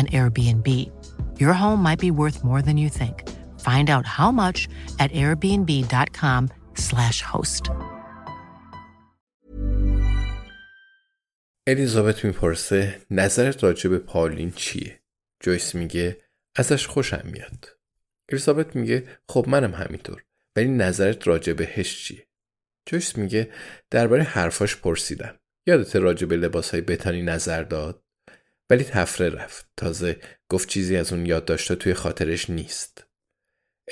an Airbnb. Your home might be worth more than you think. Find out how much at airbnb.com/slash host. الیزابت می‌پرسه نظرت راجع به پاولین چیه؟ جویس میگه ازش خوشم میاد. الیزابت میگه خب منم همینطور ولی نظرت راجع بهش چیه؟ جویس میگه درباره حرفاش پرسیدم. یادت راجع به لباسهای بتانی نظر داد؟ ولی تفره رفت. تازه گفت چیزی از اون یادداشتا توی خاطرش نیست.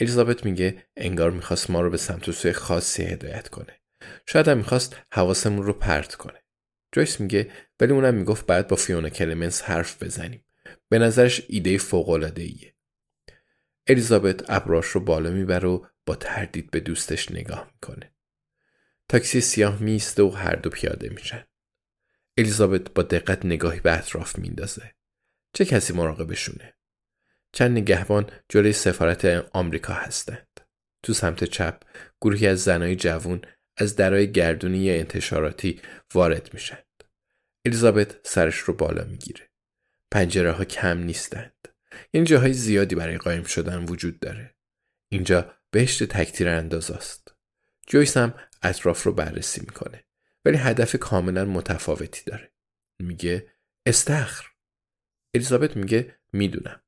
الیزابت میگه انگار می‌خواست ما رو به سمت سوی خاصی هدایت کنه. شاید هم می‌خواست حواسمون رو پرت کنه. جویس میگه ولی اونم می‌گفت بعد با فیونا کلمنس حرف بزنیم. به نظرش ایده فوق ایه. الیزابت ابراش رو بالا می‌بره و با تردید به دوستش نگاه می‌کنه. تاکسی سیاه میسته و هر دو پیاده میشن. الیزابت با دقت نگاهی به اطراف میندازه. چه کسی مراقبشونه؟ چند نگهبان جلوی سفارت آمریکا هستند. تو سمت چپ گروهی از زنای جوون از درای گردونی انتشاراتی وارد میشند. الیزابت سرش رو بالا می‌گیره. پنجره ها کم نیستند. این جاهای زیادی برای قایم شدن وجود داره. اینجا بهشت تکتیر انداز است. جویس هم اطراف رو بررسی می‌کنه. ولی هدف کاملا متفاوتی داره. میگه استخر. الیزابت میگه می‌دونم.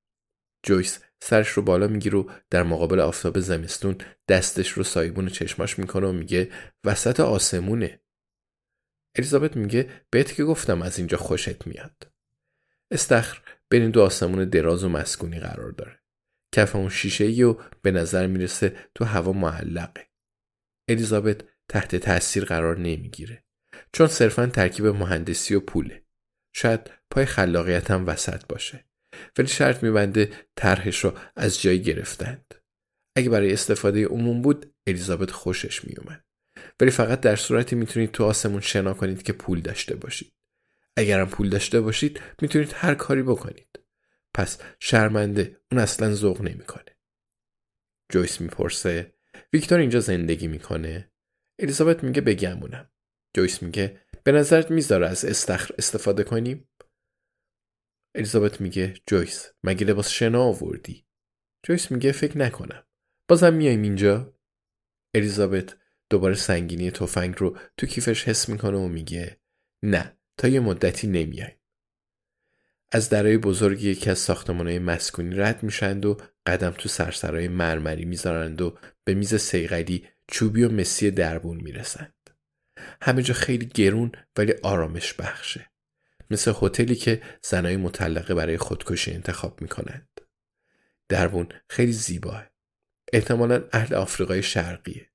جویس سرش رو بالا می‌گیره و در مقابل آفتاب زمستون دستش رو سایبون چشماش می‌کنه و میگه وسط آسمونه. الیزابت میگه بهت که گفتم از اینجا خوشت میاد. استخر بین دو آسمون دراز و مسکونی قرار داره. کف اون شیشه ای و به نظر می‌رسه تو هوا معلقه. الیزابت تحت تاثیر قرار نمی‌گیره. چون صرفا ترکیب مهندسی و پوله. شاید پای خلاقیت هم وسط باشه. ولی شرط میبنده طرحش رو از جایی گرفتند. اگه برای استفاده عموم بود الیزابت خوشش میومد ولی فقط در صورتی می‌تونید تو آسمون شنا کنید که پول داشته باشید. اگرم پول داشته باشید می‌تونید هر کاری بکنید. پس شرمنده اون اصلا ذوق نمی‌کنه. جویس می‌پرسه ویکتور اینجا زندگی می‌کنه؟ الیزابت میگه بگمونم جویس میگه به نظرت می‌ذاره از استخر استفاده کنیم؟ الیزابت میگه جویس مگه لباس شنا آوردی؟ جویس میگه فکر نکنم بازم میایم اینجا؟ الیزابت دوباره سنگینی تفنگ رو تو کیفش حس می‌کنه و میگه نه تا یه مدتی نمیایم. از درای بزرگی یکی از ساختمانهای مسکونی رد میشند و قدم تو سرسرای مرمری می‌ذارند و به میز سیغلی چوبی و مسی دربون می‌رسند. همه جا خیلی گرون ولی آرامش بخشه. مثل هتلی که زنای مطلقه برای خودکشی انتخاب می‌کنند. دربون خیلی زیباه. احتمالا اهل آفریقای شرقیه.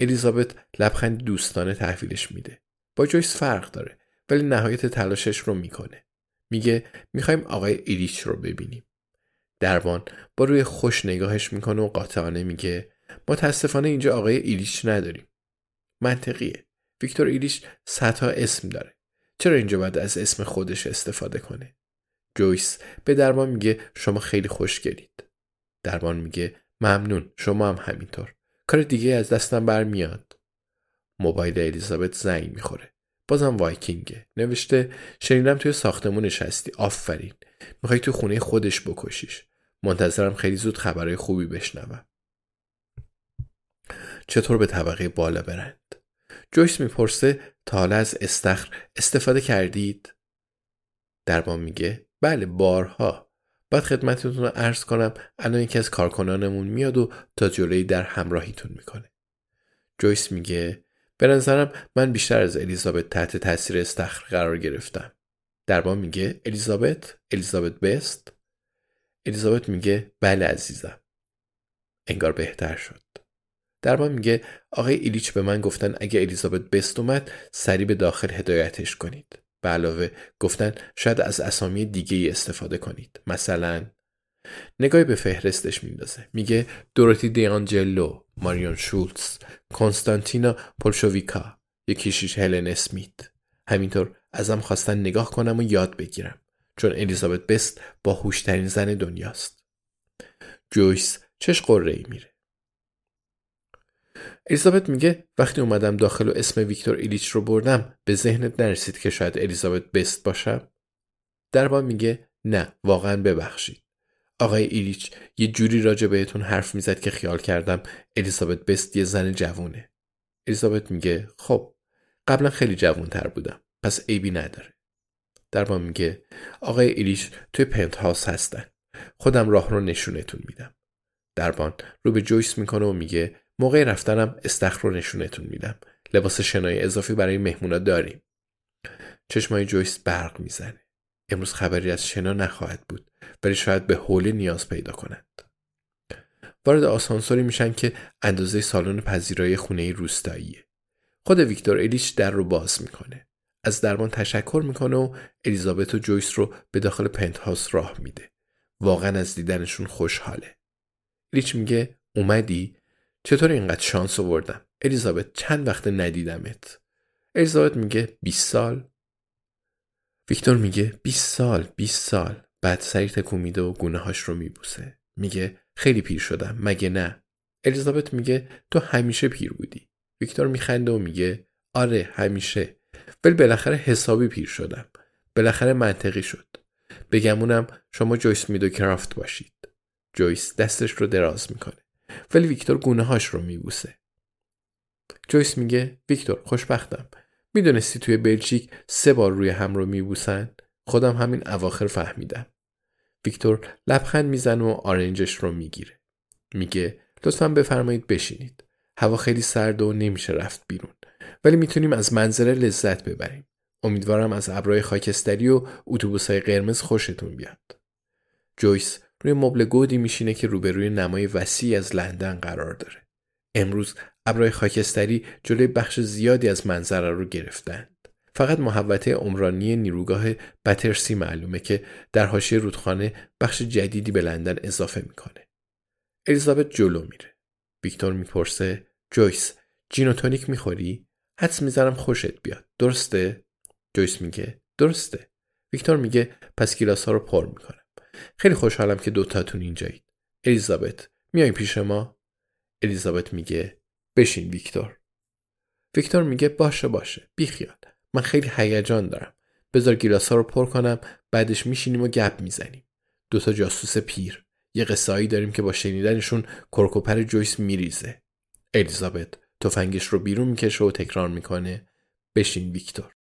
الیزابت لبخند دوستانه تحویلش میده. با جویس فرق داره ولی نهایت تلاشش رو می‌کنه. میگه می‌خوایم آقای ایلیچ رو ببینیم. دربان با روی خوش نگاهش می‌کنه و قاطعانه میگه متاسفانه اینجا آقای ایلیچ نداریم. منطقیه. ویکتور ایلیش صدها اسم داره. چرا اینجا باید از اسم خودش استفاده کنه؟ جویس به دربان میگه شما خیلی خوشگلید. دربان میگه ممنون شما هم همینطور. کار دیگه از دستم برمیاد. موبایل الیزابت زنگ می‌خوره. بازم وایکینگه. نوشته شنیدم توی ساختمون نشستی آفرین. می‌خوای توی خونه خودش بکشیش. منتظرم خیلی زود خبرهای خوبی بشنوم. چطور به طبقه بالا برند؟ جویس می‌پرسه تا حالا از استخر استفاده کردید؟ دربان میگه بله بارها. باید خدمتتون رو عرض کنم الان یکی از کارکنانمون میاد و تا جلوی در همراهیتون می‌کنه. جویس میگه به نظرم من بیشتر از الیزابت تحت تاثیر استخر قرار گرفتم. دربان میگه الیزابت؟ الیزابت بست؟ الیزابت میگه بله عزیزم. انگار بهتر شد. دربان میگه آقای ایلیچ به من گفتن اگه الیزابت بست اومد سری به داخل هدایتش کنید. به علاوه گفتن شاید از اسامی دیگه ای استفاده کنید. مثلا نگاهی به فهرستش میندازه. میگه دوروتی دیانجلو ماریون شولتز کنستانتینا پولشویکا یکیشیش هلن اسمیت. همینطور ازم خواستن نگاه کنم و یاد بگیرم چون الیزابت بست با هوشترین زن دنیاست. جویس چش قره ای میره. الیزابت میگه وقتی اومدم داخل و اسم ویکتور ایلیچ رو بردم به ذهنت نرسید که شاید الیزابت بست باشم؟ دربان میگه نه واقعا ببخشید. آقای ایلیچ یه جوری راجع بهتون حرف می‌زد که خیال کردم الیزابت بست یه زن جوونه. الیزابت میگه خب قبلا خیلی جوون تر بودم پس عیبی نداره. دربان میگه آقای ایلیچ توی پنت هاوس هستن. خودم راه رو نشونتون میدم. دربان رو به جویس می‌کنه و میگه موقع رفتنم استخر رو نشونتون میدم. لباس شنای اضافی برای مهمونا داریم. چشمای جویس برق می‌زنه. امروز خبری از شنا نخواهد بود ولی شاید به حوله نیاز پیدا کنند وارد آسانسوری میشن که اندازه سالن پذیرایی خونه روستاییه. خود ویکتور الیچ در رو باز می‌کنه. از درمان تشکر می‌کنه و الیزابت و جویس رو به داخل پنت هاوس راه میده. واقعا از دیدنشون خوشحاله. الیچ میگه اومدی؟ چطور اینقدر شانس آوردم؟ الیزابت چند وقت ندیدمت؟ الیزابت میگه 20 سال. ویکتور میگه 20 سال 20 سال. بعد سری تکون میده و گونه هاش رو میبوسه. میگه خیلی پیر شدم مگه نه؟ الیزابت میگه تو همیشه پیر بودی. ویکتور میخنده و میگه آره همیشه. ولی بالاخره حسابی پیر شدم. بالاخره منطقی شد. بگمونم شما جویس میدو کرافت باشید. جویس دستش رو دراز می‌کنه. ولی ویکتور گونه هاش رو میبوسه. جویس میگه ویکتور خوشبختم. می‌دونستی توی بلژیک سه بار روی هم رو میبوسن؟ خودم همین اواخر فهمیدم. ویکتور لبخند می‌زنه و آرنجش رو می‌گیره. میگه لطفا بفرمایید بشینید. هوا خیلی سرد و نمیشه رفت بیرون. ولی می‌تونیم از منظره لذت ببریم. امیدوارم از ابرای خاکستری و اتوبوسهای قرمز خوشتون بیاد. جویس روی مبل گودی میشینه که روبروی نمای وسیعی از لندن قرار داره. امروز ابرای خاکستری جلوی بخش زیادی از منظره رو گرفتند. فقط محوطه عمرانی نیروگاه بترسی معلومه که در حاشیه رودخانه بخش جدیدی به لندن اضافه می‌کنه. الیزابت جلو میره. ویکتور می‌پرسه جویس gin و tonic می‌خوری؟ حدس می‌زنم خوشت بیاد. درسته؟ جویس میگه درسته. ویکتور میگه پس گیلاس ها رو پر می‌کنم. خیلی خوشحالم که دوتاتون اینجایید. الیزابت میای پیش ما؟ الیزابت میگه بشین ویکتور. ویکتور میگه باشه باشه بیخیال. من خیلی هیجان دارم. بذار گیلاس ها رو پر کنم بعدش میشینیم و گپ می‌زنیم. دوتا جاسوس پیر. یه قصه داریم که با شنیدنشون کرکوپر جویس میریزه. الیزابت تفنگش رو بیرون می‌کشه و تکرار می‌کنه. بشین ویکتور.